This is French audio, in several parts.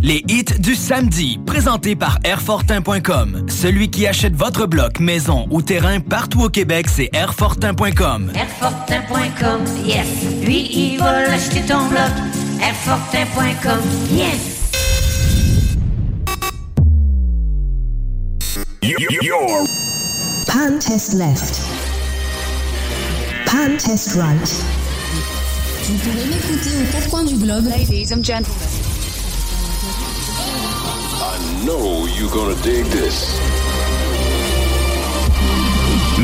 Les hits du samedi, présentés par Airfortin.com. Celui qui achète votre bloc, maison ou terrain partout au Québec, c'est Airfortin.com. Airfortin.com, yes. Lui, il va l'acheter ton bloc. Airfortin.com, yes. Pan test left. Pan test right. Vous pouvez m'écouter aux quatre coins du globe. Ladies and gentlemen. I know you're gonna dig this.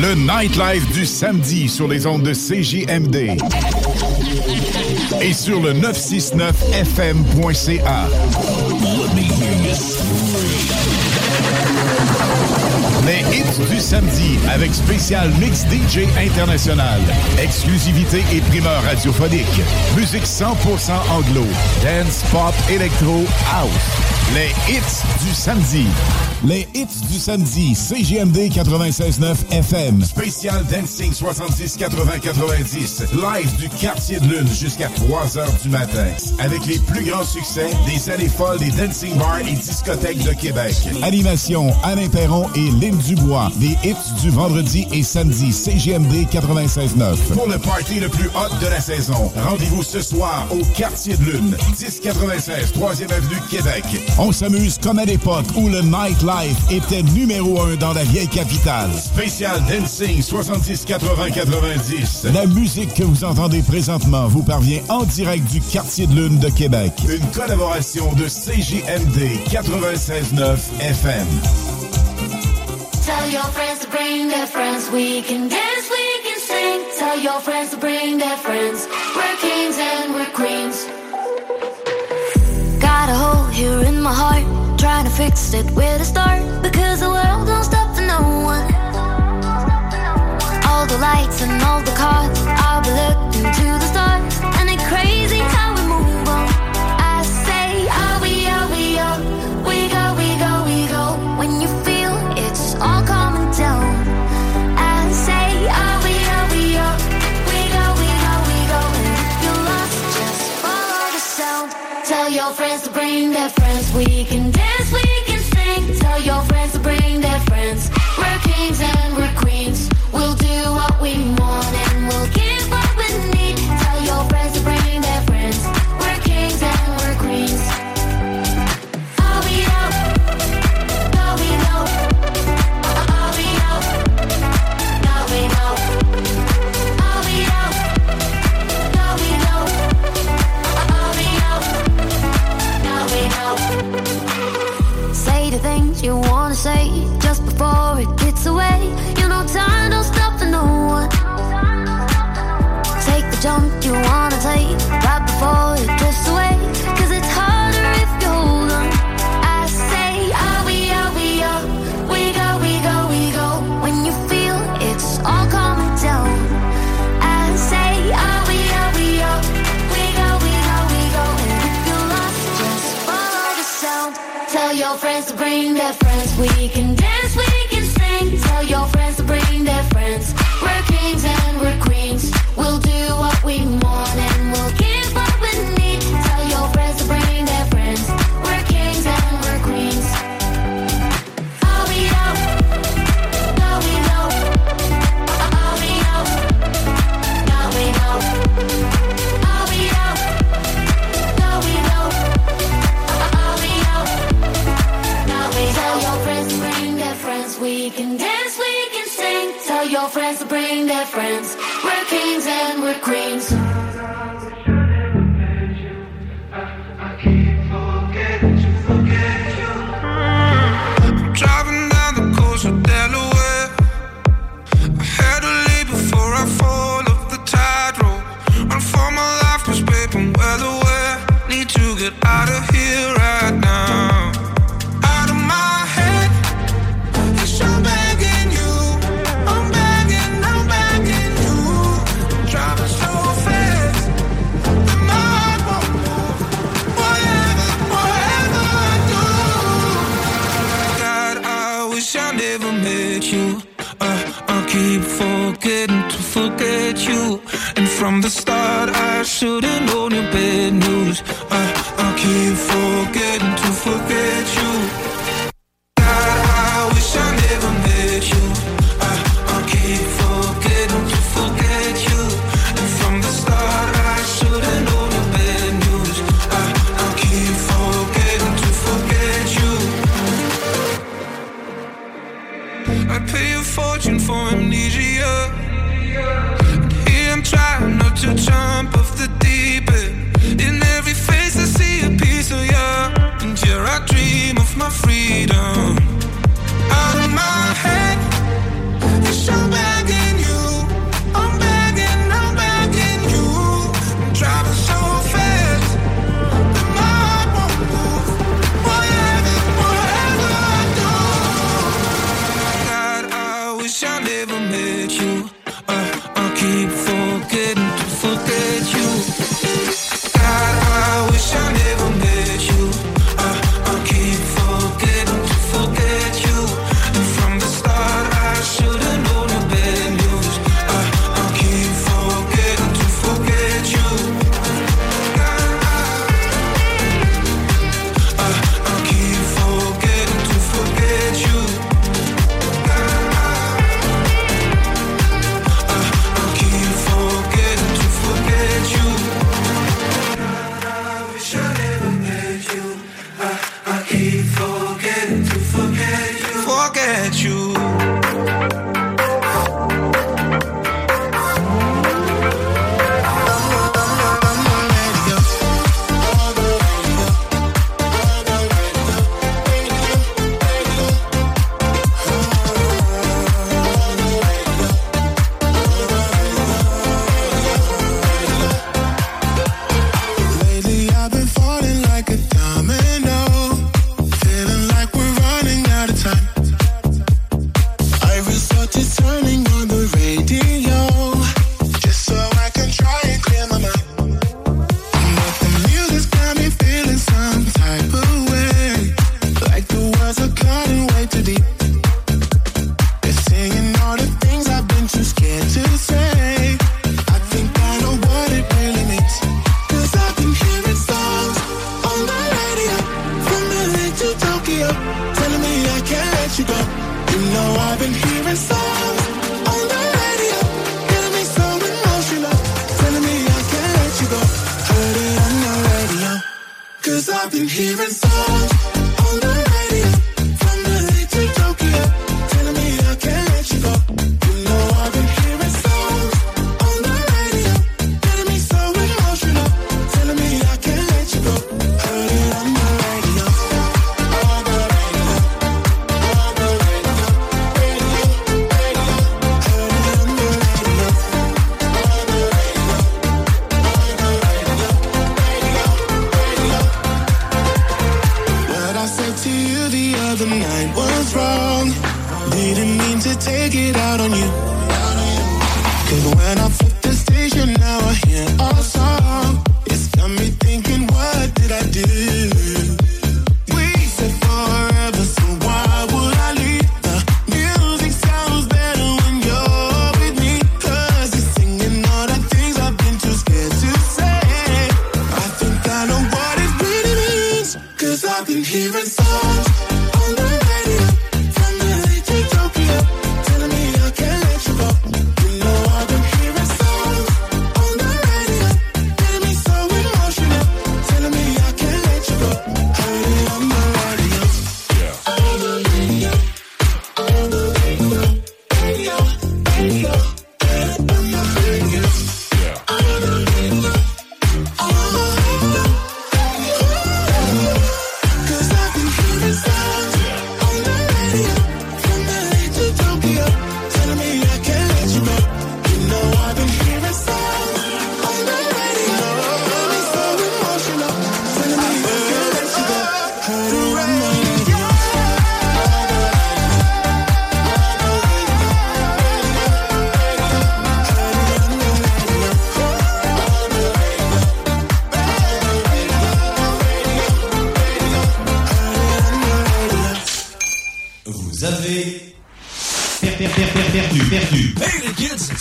Le nightlife du samedi sur les ondes de CJMD et sur le 969fm.ca. Les hits du samedi avec spécial Mix DJ International. Exclusivité et primeur radiophonique. Musique 100% anglo. Dance, pop, électro, house. Les hits du samedi. Les hits du samedi. CGMD 96.9 FM. Spécial Dancing 70 80 90. Live du quartier de lune jusqu'à 3 heures du matin. Avec les plus grands succès des années folles des dancing bars et discothèques de Québec. Animation Alain Perron et Lynn Dubois. Les hits du vendredi et samedi. CGMD 96.9. Pour le party le plus hot de la saison. Rendez-vous ce soir au quartier de lune. 1096 3e avenue Québec. On s'amuse comme à l'époque où le nightlife était numéro un dans la vieille capitale. Spécial Dancing 70 80 90. La musique que vous entendez présentement vous parvient en direct du quartier de lune de Québec. Une collaboration de CJMD 96.9 FM. Tell your friends to bring their friends. We can dance, we can sing. Tell your friends to bring their friends. We're kings and we're queens. Got a hole here in my heart. Trying to fix it where to start. Because the world don't stop for no one. All the lights and all the cars. I'll be looking to the stars. Tell your friends to bring their friends. We can dance, we can sing. Tell your friends to bring their friends. We're kings and we're queens. We'll do what we want and we'll friends. Should've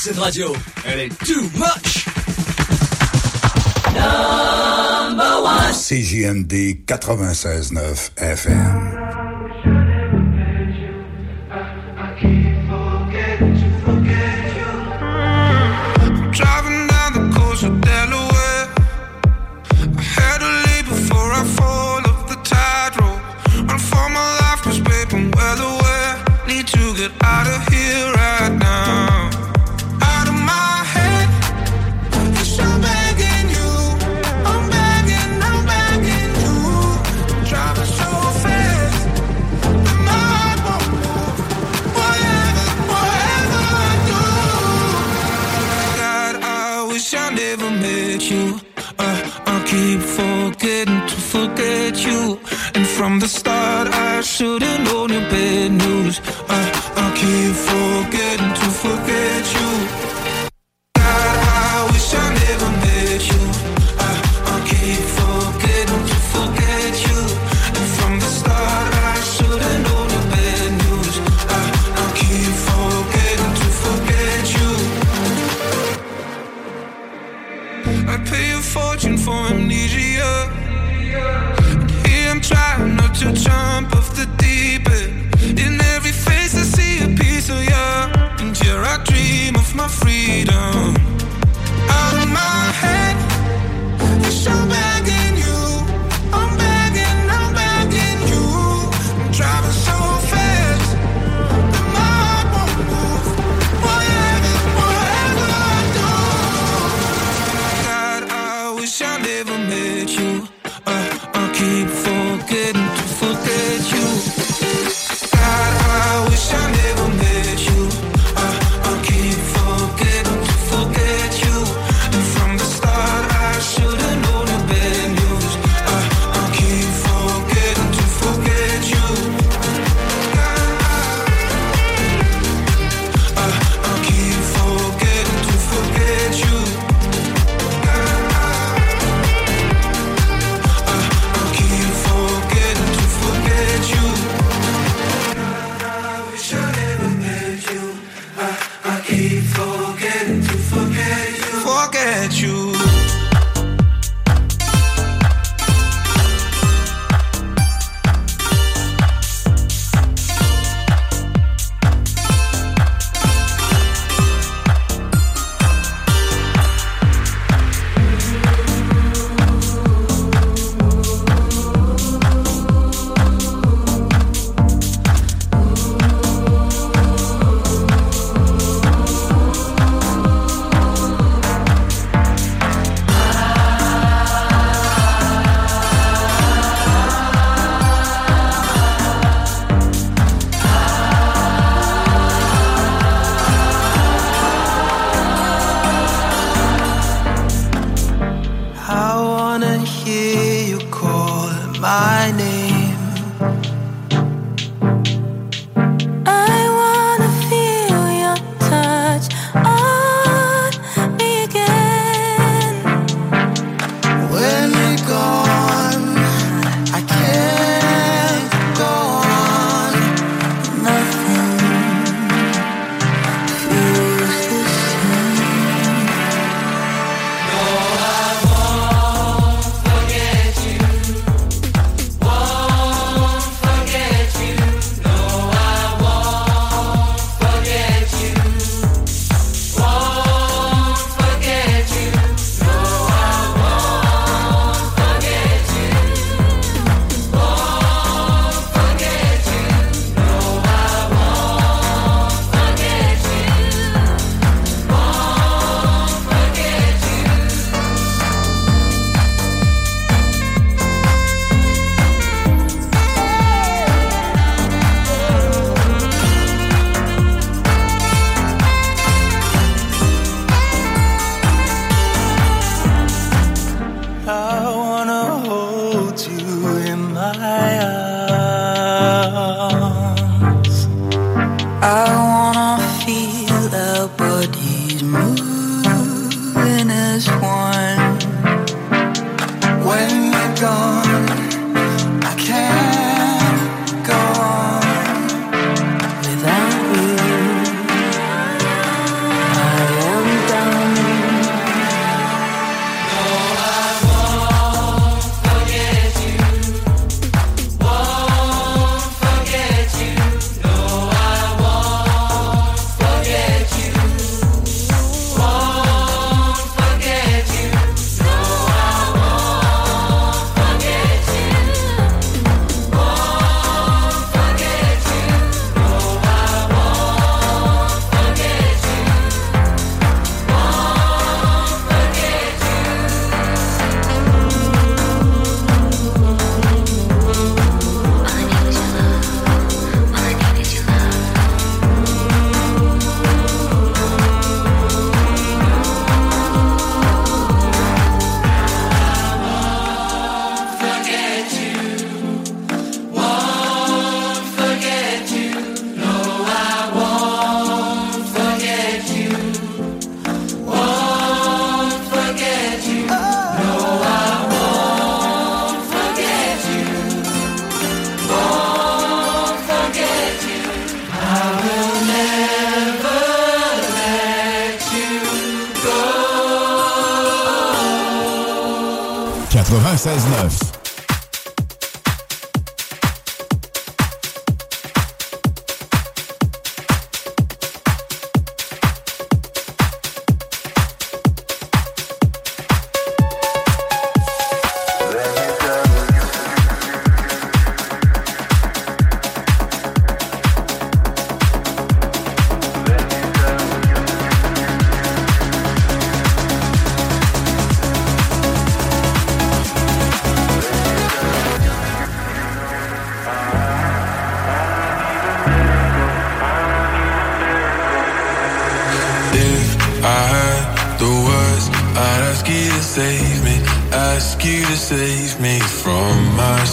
cette radio, elle est too much. Number one. CJMD 96.9 FM.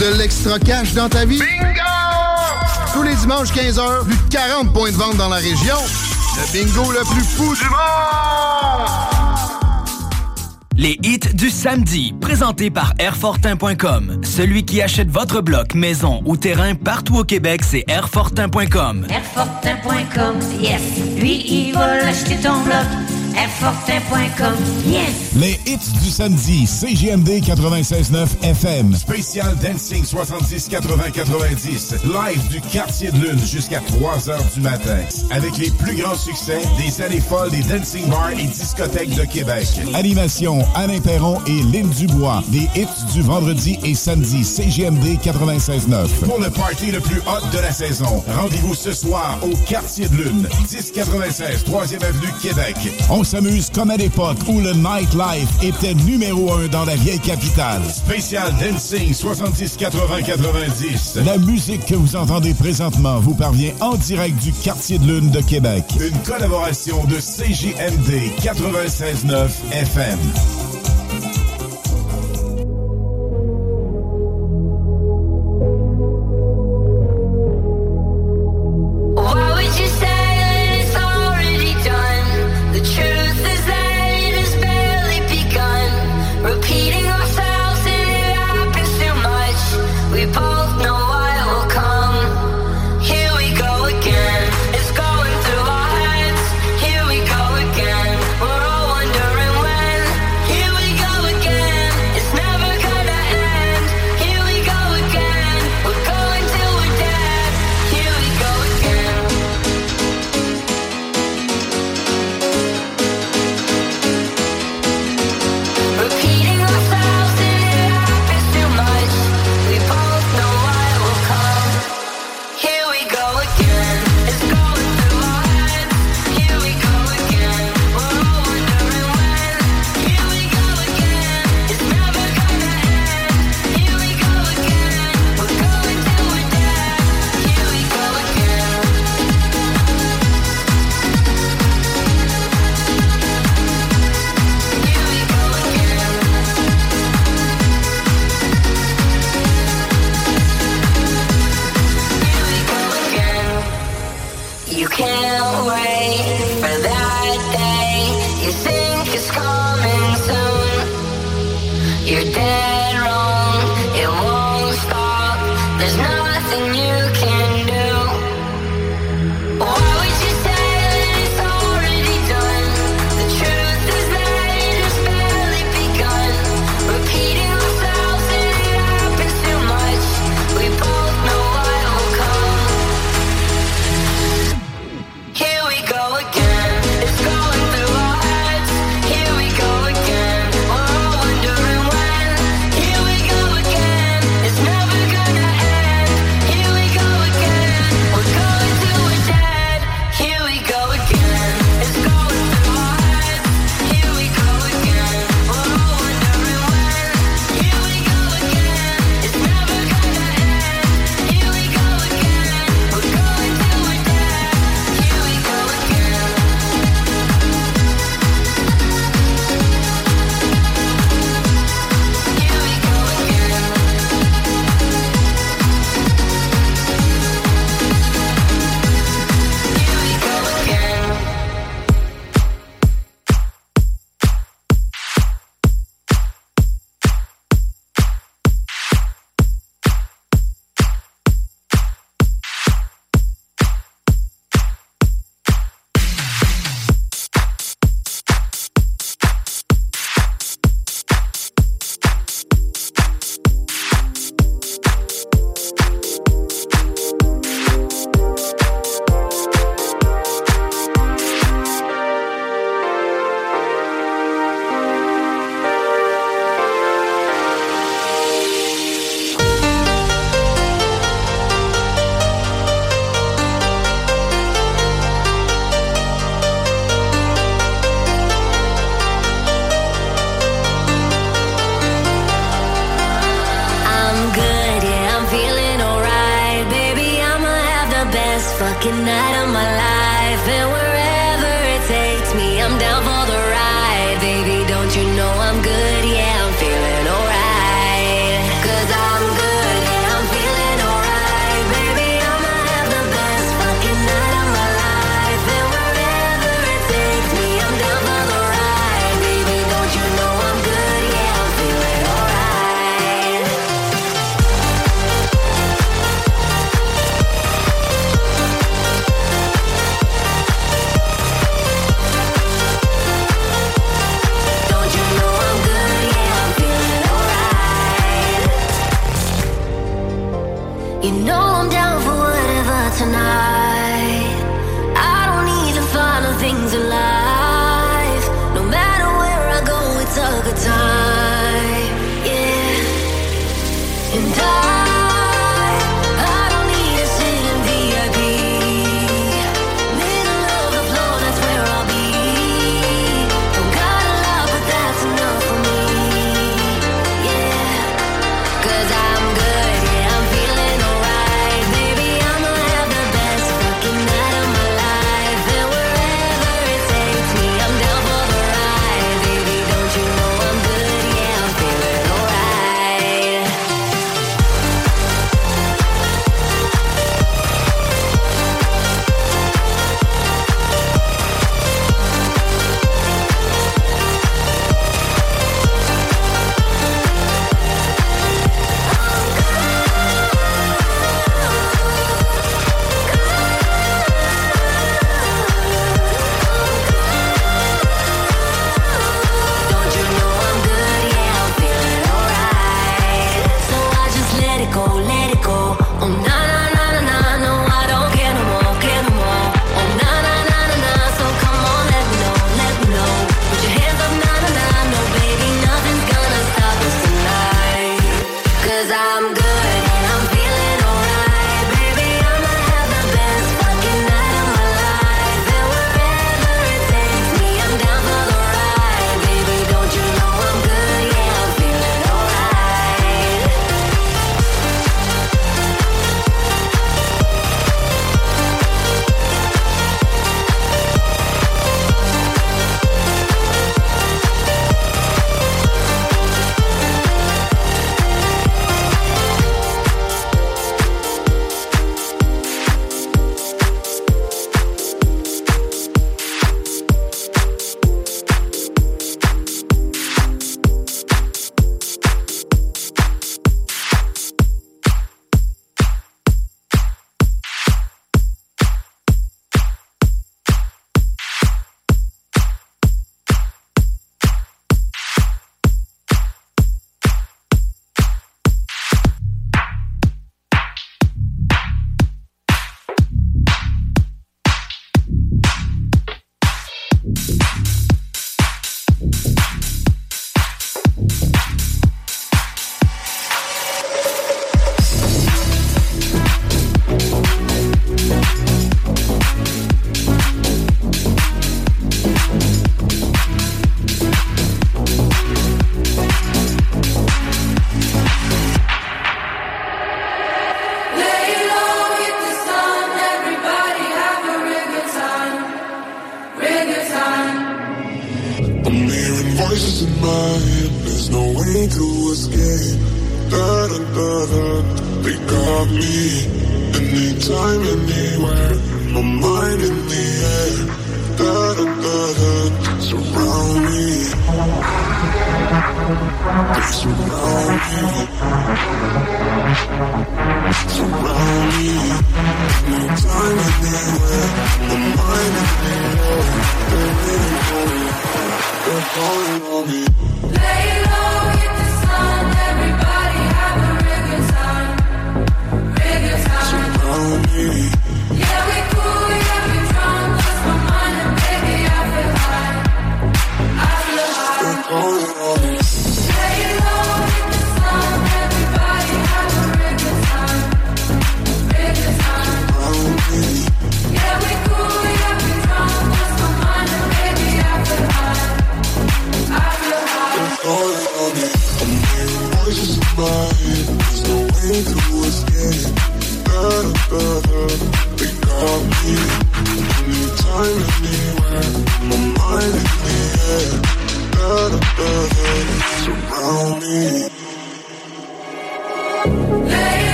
De l'extra cash dans ta vie? Bingo! Tous les dimanches 15h, plus de 40 points de vente dans la région. Le bingo le plus fou du monde! Les hits du samedi, présentés par Airfortin.com. Celui qui achète votre bloc, maison ou terrain partout au Québec, c'est Airfortin.com. Airfortin.com, yes. Lui, il va l'acheter ton bloc. Yes. Les hits du samedi, CGMD 96.9 FM. Spécial Dancing 70 80 90. Live du quartier de lune jusqu'à 3 heures du matin. Avec les plus grands succès des années folles des dancing bars et discothèques de Québec. Animation Alain Perron et Lynn Dubois. Des hits du vendredi et samedi, CGMD 96.9. Pour le party le plus hot de la saison, rendez-vous ce soir au quartier de lune, 1096 3e avenue Québec. S'amuse comme à l'époque où le nightlife était numéro un dans la vieille capitale. Spécial Dancing 70 80 90. La musique que vous entendez présentement vous parvient en direct du quartier de lune de Québec. Une collaboration de CJMD 96.9 FM.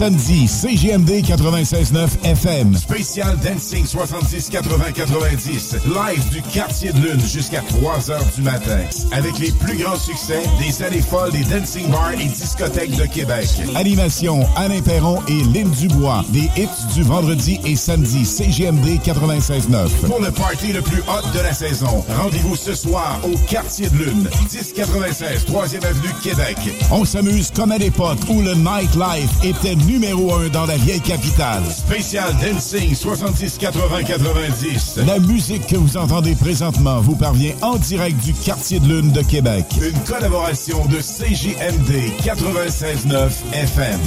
samedi, CGMD 96.9 FM. Spécial Dancing 70 80 90. Live du quartier de lune jusqu'à 3 heures du matin. Avec les plus grands succès des années folles des dancing bars et discothèques de Québec. Animation Alain Perron et Lynn Dubois. Des hits du vendredi et samedi, CGMD 96.9. Pour le party le plus hot de la saison, rendez-vous ce soir au quartier de lune, 1096 3e avenue Québec. On s'amuse comme à l'époque où le nightlife était numéro 1 dans la vieille capitale. Spécial Dancing 70-80-90. La musique que vous entendez présentement vous parvient en direct du quartier de lune de Québec. Une collaboration de CJMD 96.9 FM.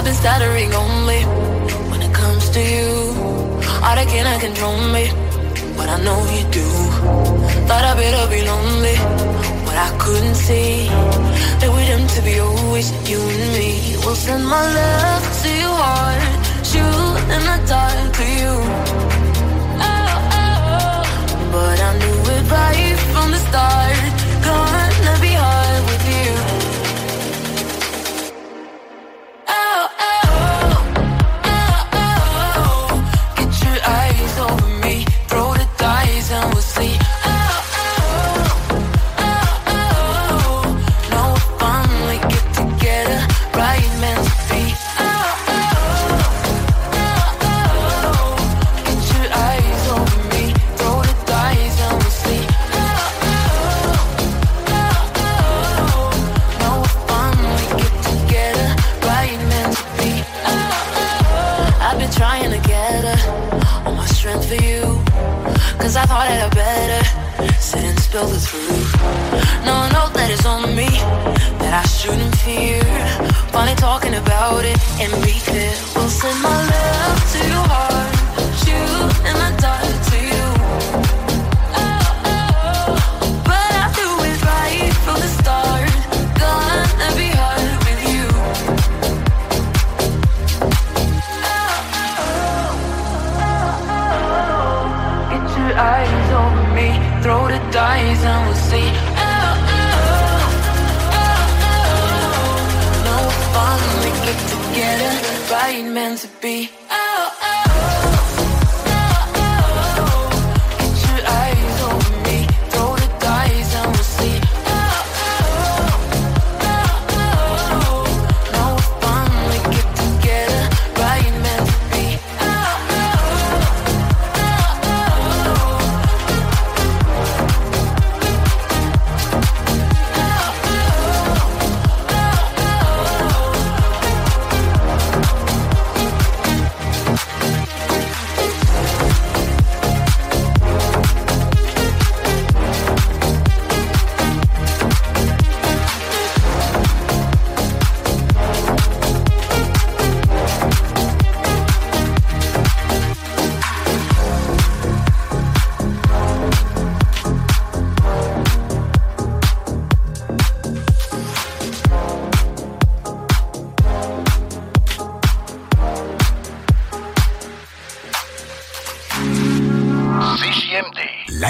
I've been stuttering only when it comes to you. All they cannot control me, but I know you do. Thought I'd better be lonely, but I couldn't see that we're doomed to be always you and me. Will send my love to your heart, shoot in the dark to you. Oh, oh, oh. But I knew it right from the start spill the truth. No, no, that it's on me that I shouldn't fear. Funny talking about it and be clear. We'll send my love to your heart, together, right meant to be.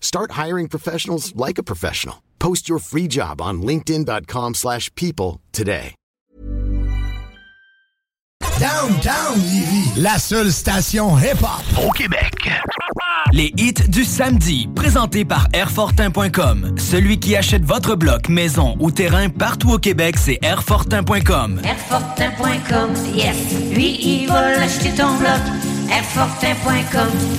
Start hiring professionals like a professional. Post your free job on linkedin.com/people slash people today. Downtown Lévis, la seule station hip-hop au Québec. Les hits du samedi, présentés par Airfortin.com. Celui qui achète votre bloc, maison ou terrain partout au Québec, c'est Airfortin.com. Airfortin.com, yes. Lui, il va l'acheter ton bloc.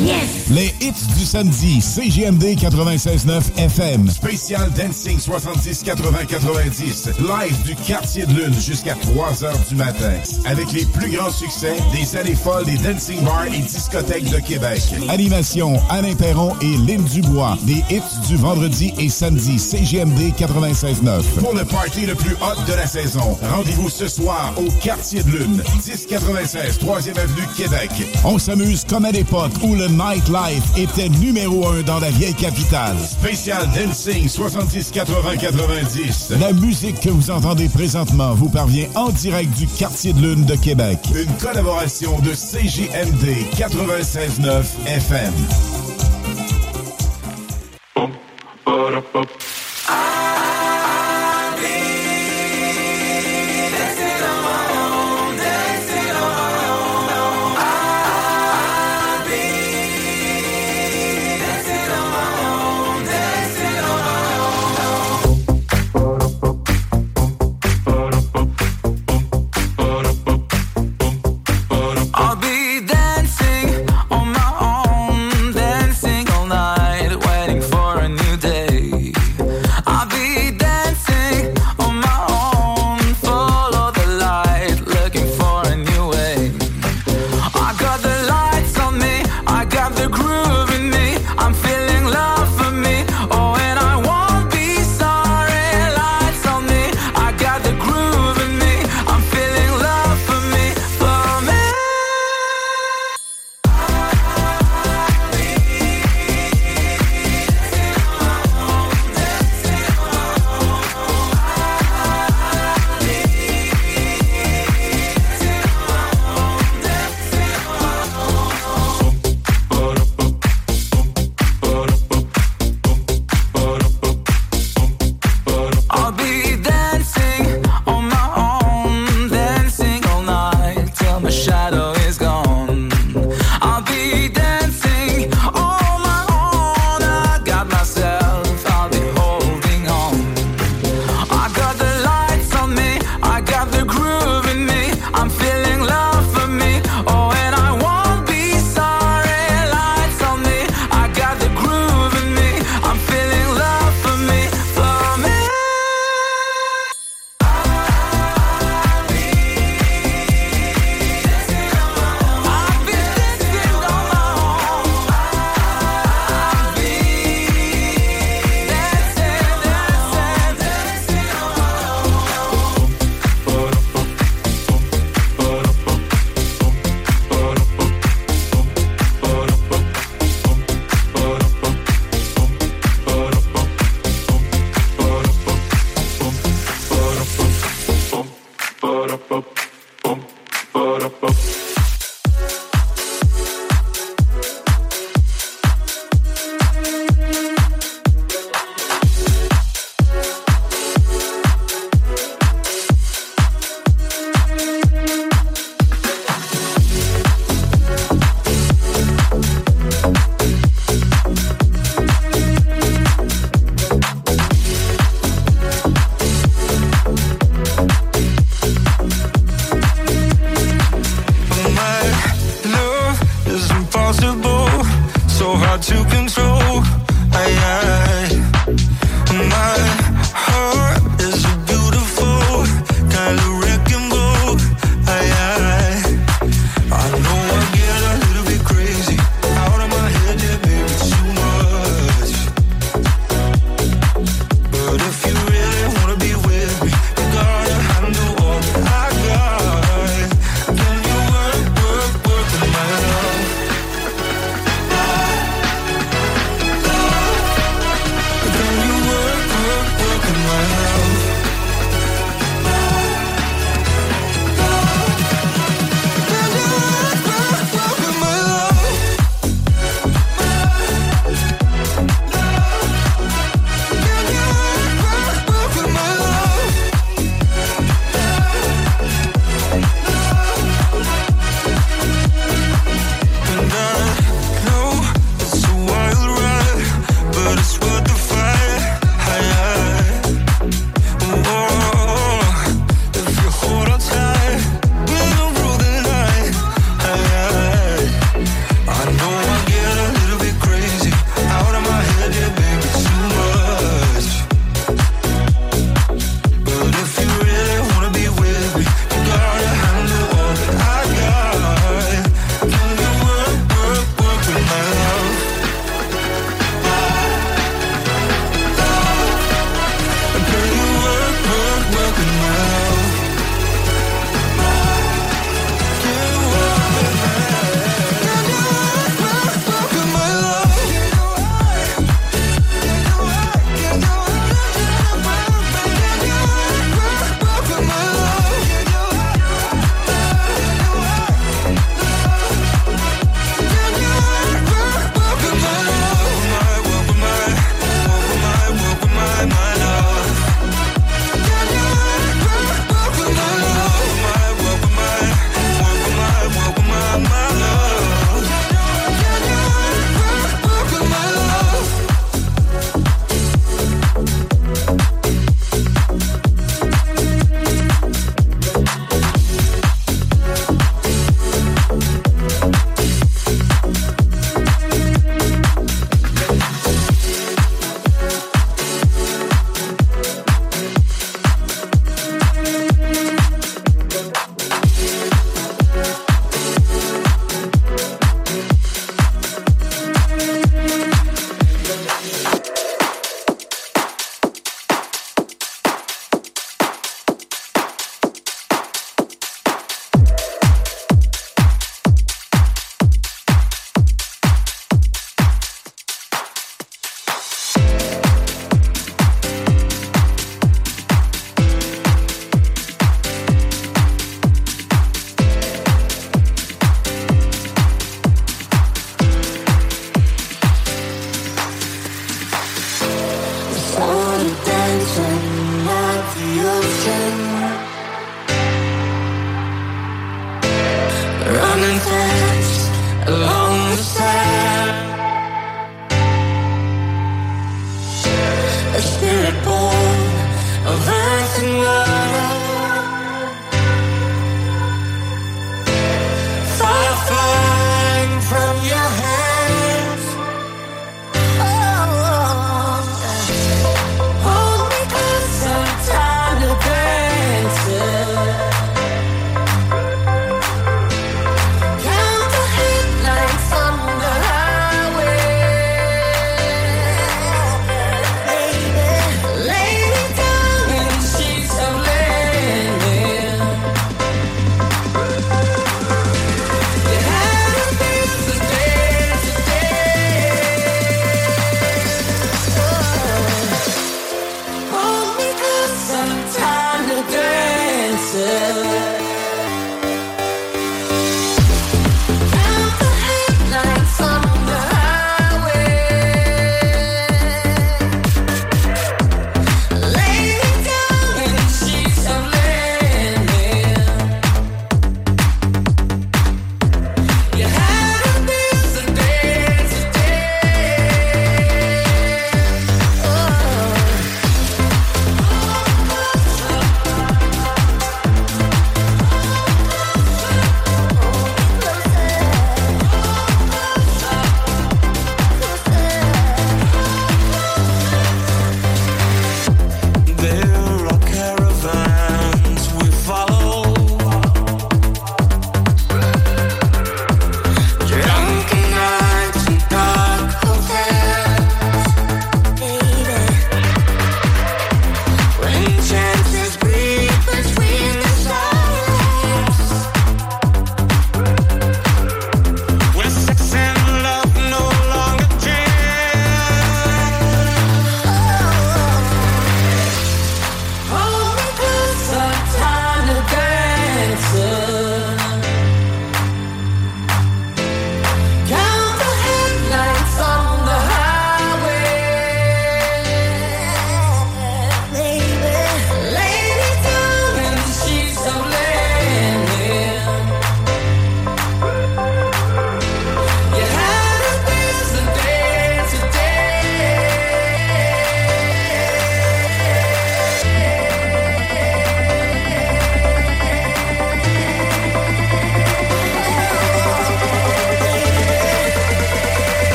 Yes. Les hits du samedi, CGMD 96.9 FM. Spécial Dancing 70 80 90. Live du quartier de lune jusqu'à 3 heures du matin. Avec les plus grands succès des années folles des dancing bars et discothèques de Québec. Animation Alain Perron et Lynn Dubois. Des hits du vendredi et samedi, CGMD 96.9. Pour le party le plus hot de la saison, rendez-vous ce soir au quartier de lune, 1096 3e avenue Québec. S'amuse comme à l'époque où le nightlife était numéro un dans la vieille capitale. Spécial Dancing 70 80 90. La musique que vous entendez présentement vous parvient en direct du quartier de lune de Québec. Une collaboration de CJMD 96.9 FM.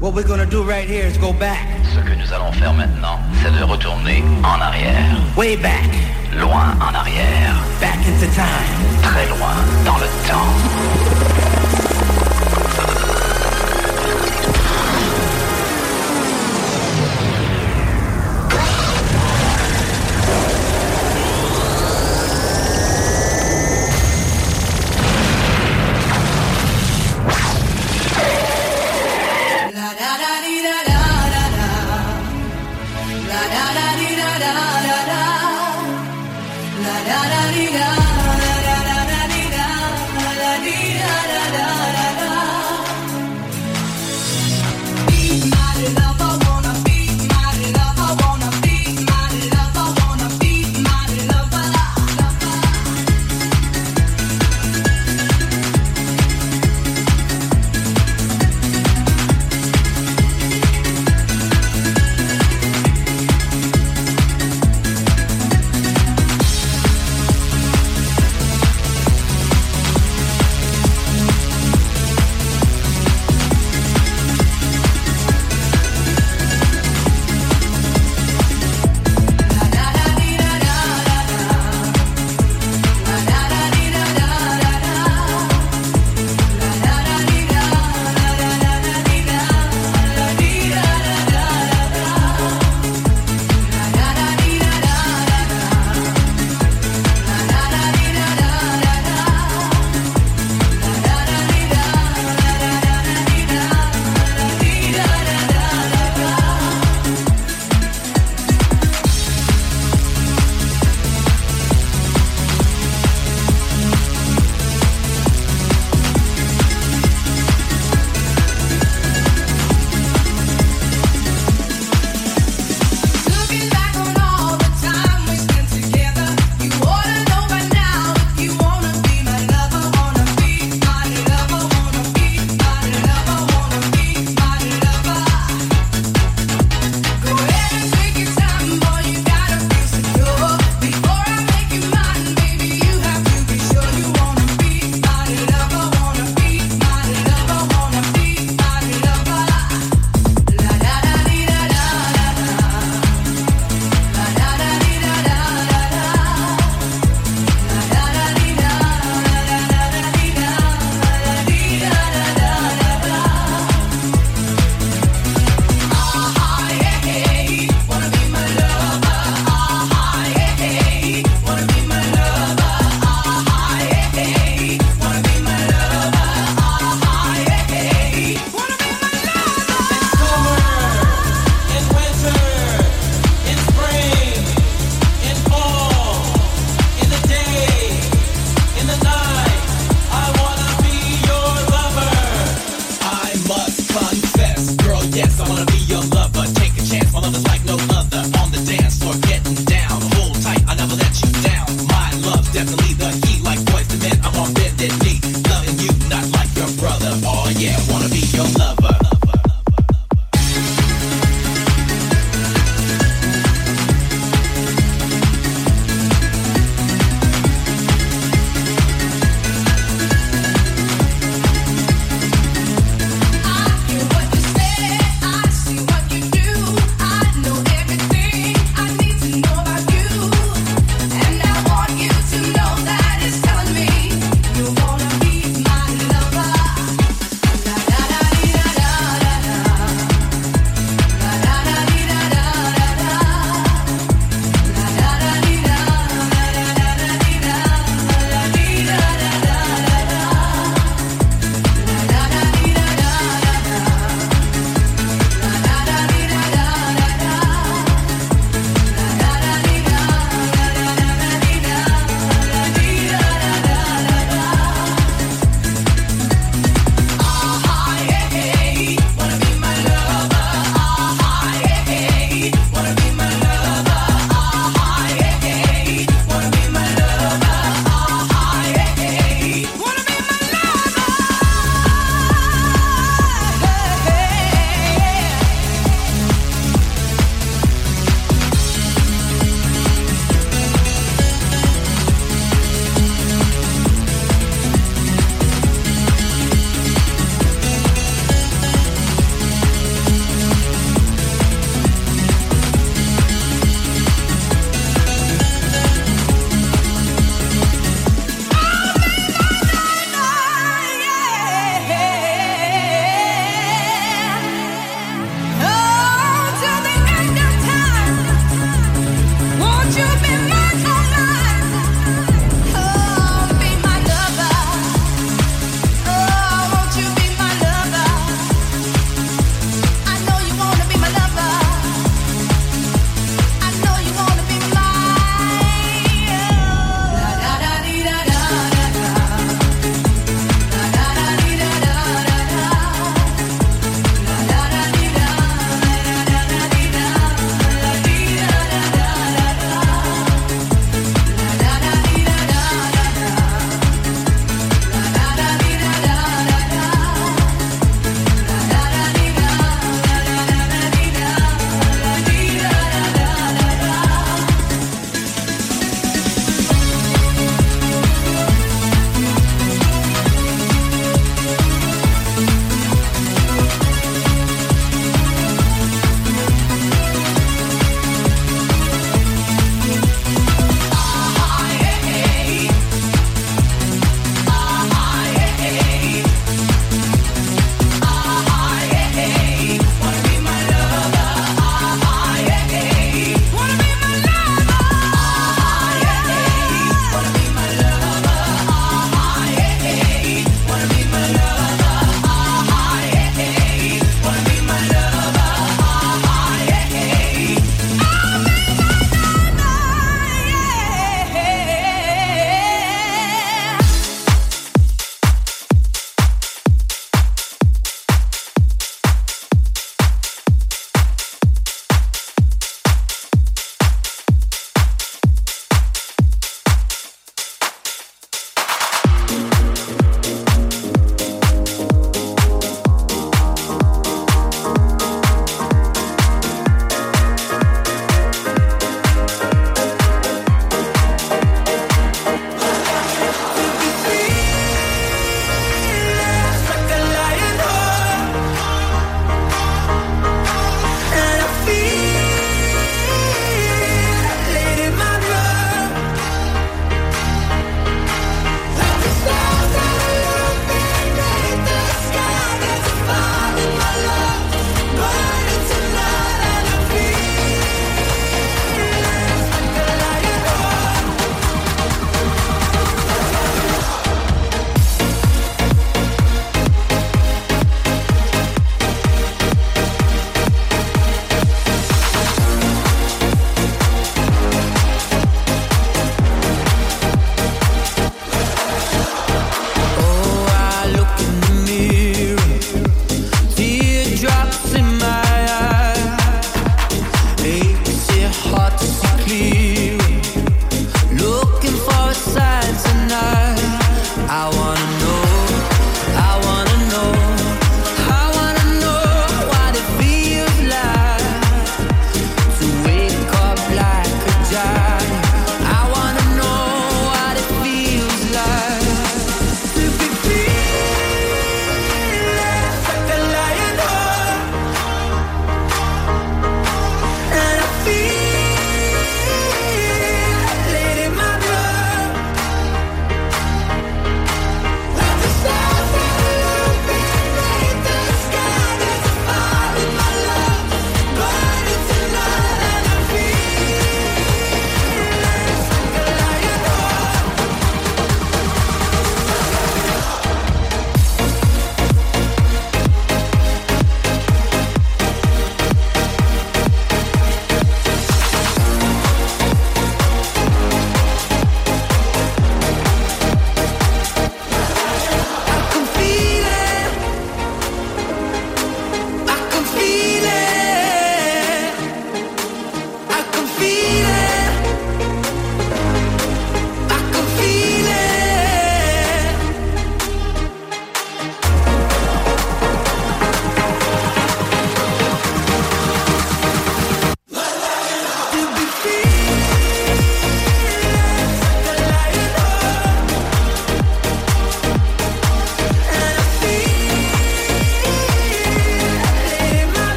What we're going to do right here is go back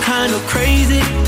kind of crazy.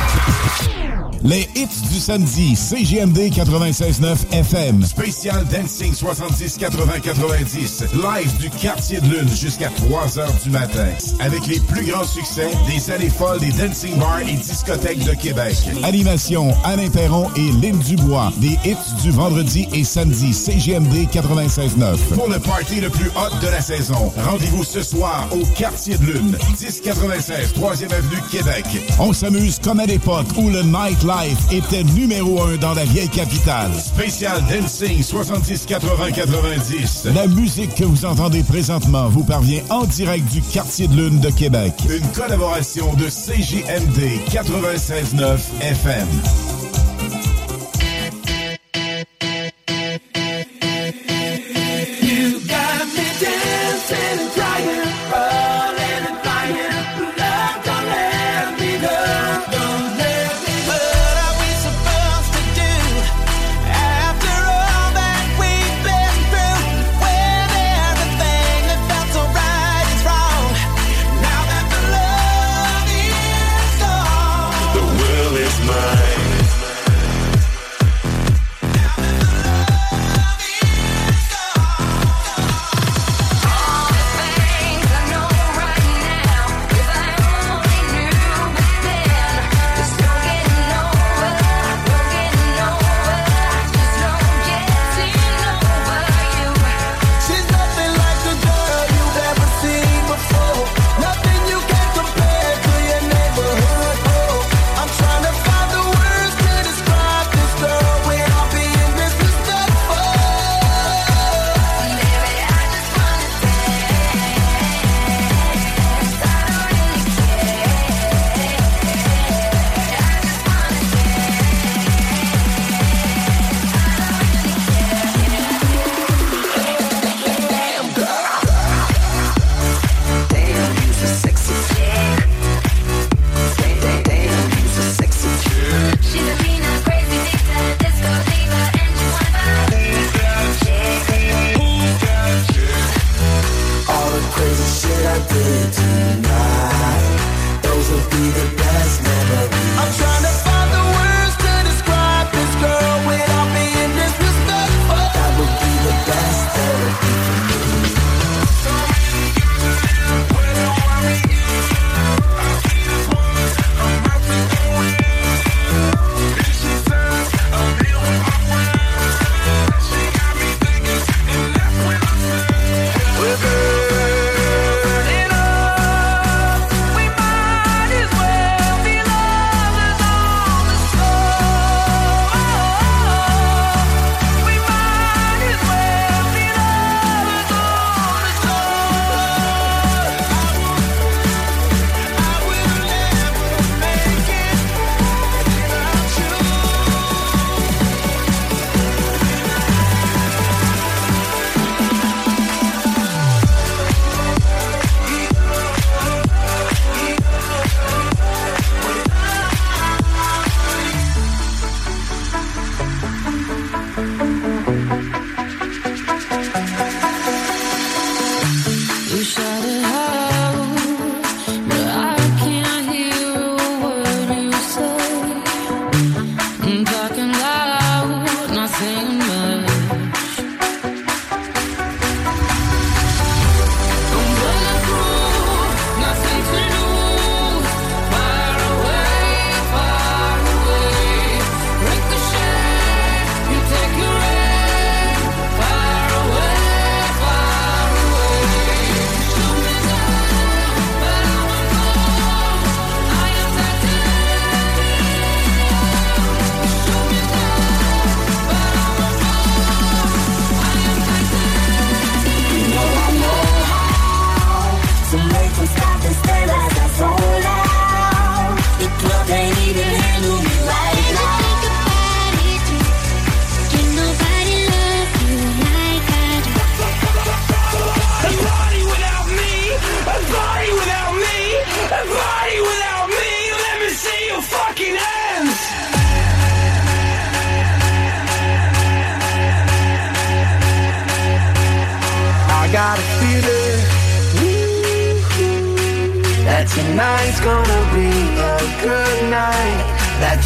Les hits du samedi, CGMD 96.9 FM. Spécial Dancing 70 80 90. Live du quartier de lune jusqu'à 3 heures du matin. Avec les plus grands succès des années folles des dancing bars et discothèques de Québec. Animation Alain Perron et Lynn Dubois. Des hits du vendredi et samedi, CGMD 96.9. Pour le party le plus hot de la saison, rendez-vous ce soir au quartier de lune, 1096 3e avenue Québec. On s'amuse comme à l'époque où le nightlife était numéro un dans la vieille capitale. Spécial Dancing 70 80 90. La musique que vous entendez présentement vous parvient en direct du quartier de lune de Québec. Une collaboration de CJMD 96.9 FM.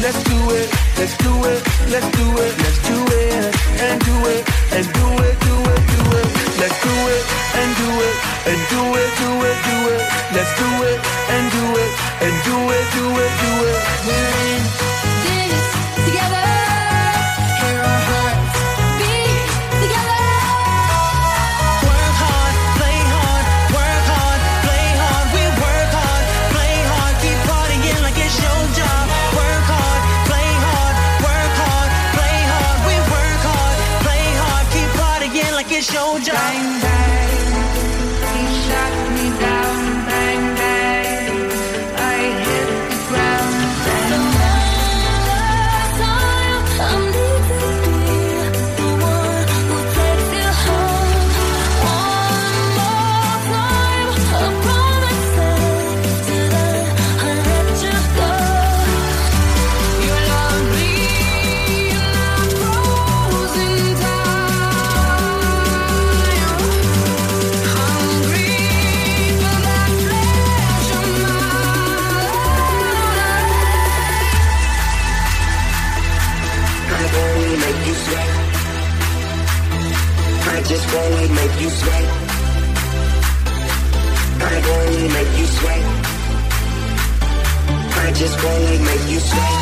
Let's do it, let's do it, let's do it, let's do it, and do it, and do it, do it, do it. Let's do it, and do it, and do it, do it. soldier. Bang. this won't make you say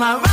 my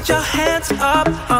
want your hands up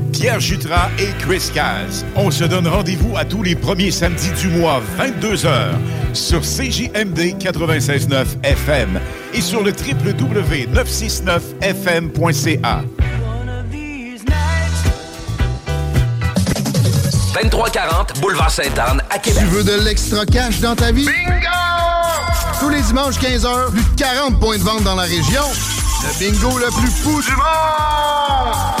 Pierre Jutras et Chris Caz. On se donne rendez-vous à tous les premiers samedis du mois, 22h, sur CJMD 96.9 FM et sur le www.969fm.ca. 2340 Boulevard Sainte-Anne à Québec. Tu veux de l'extra cash dans ta vie? Bingo! Tous les dimanches 15h, plus de 40 points de vente dans la région. Le bingo le plus fou du monde!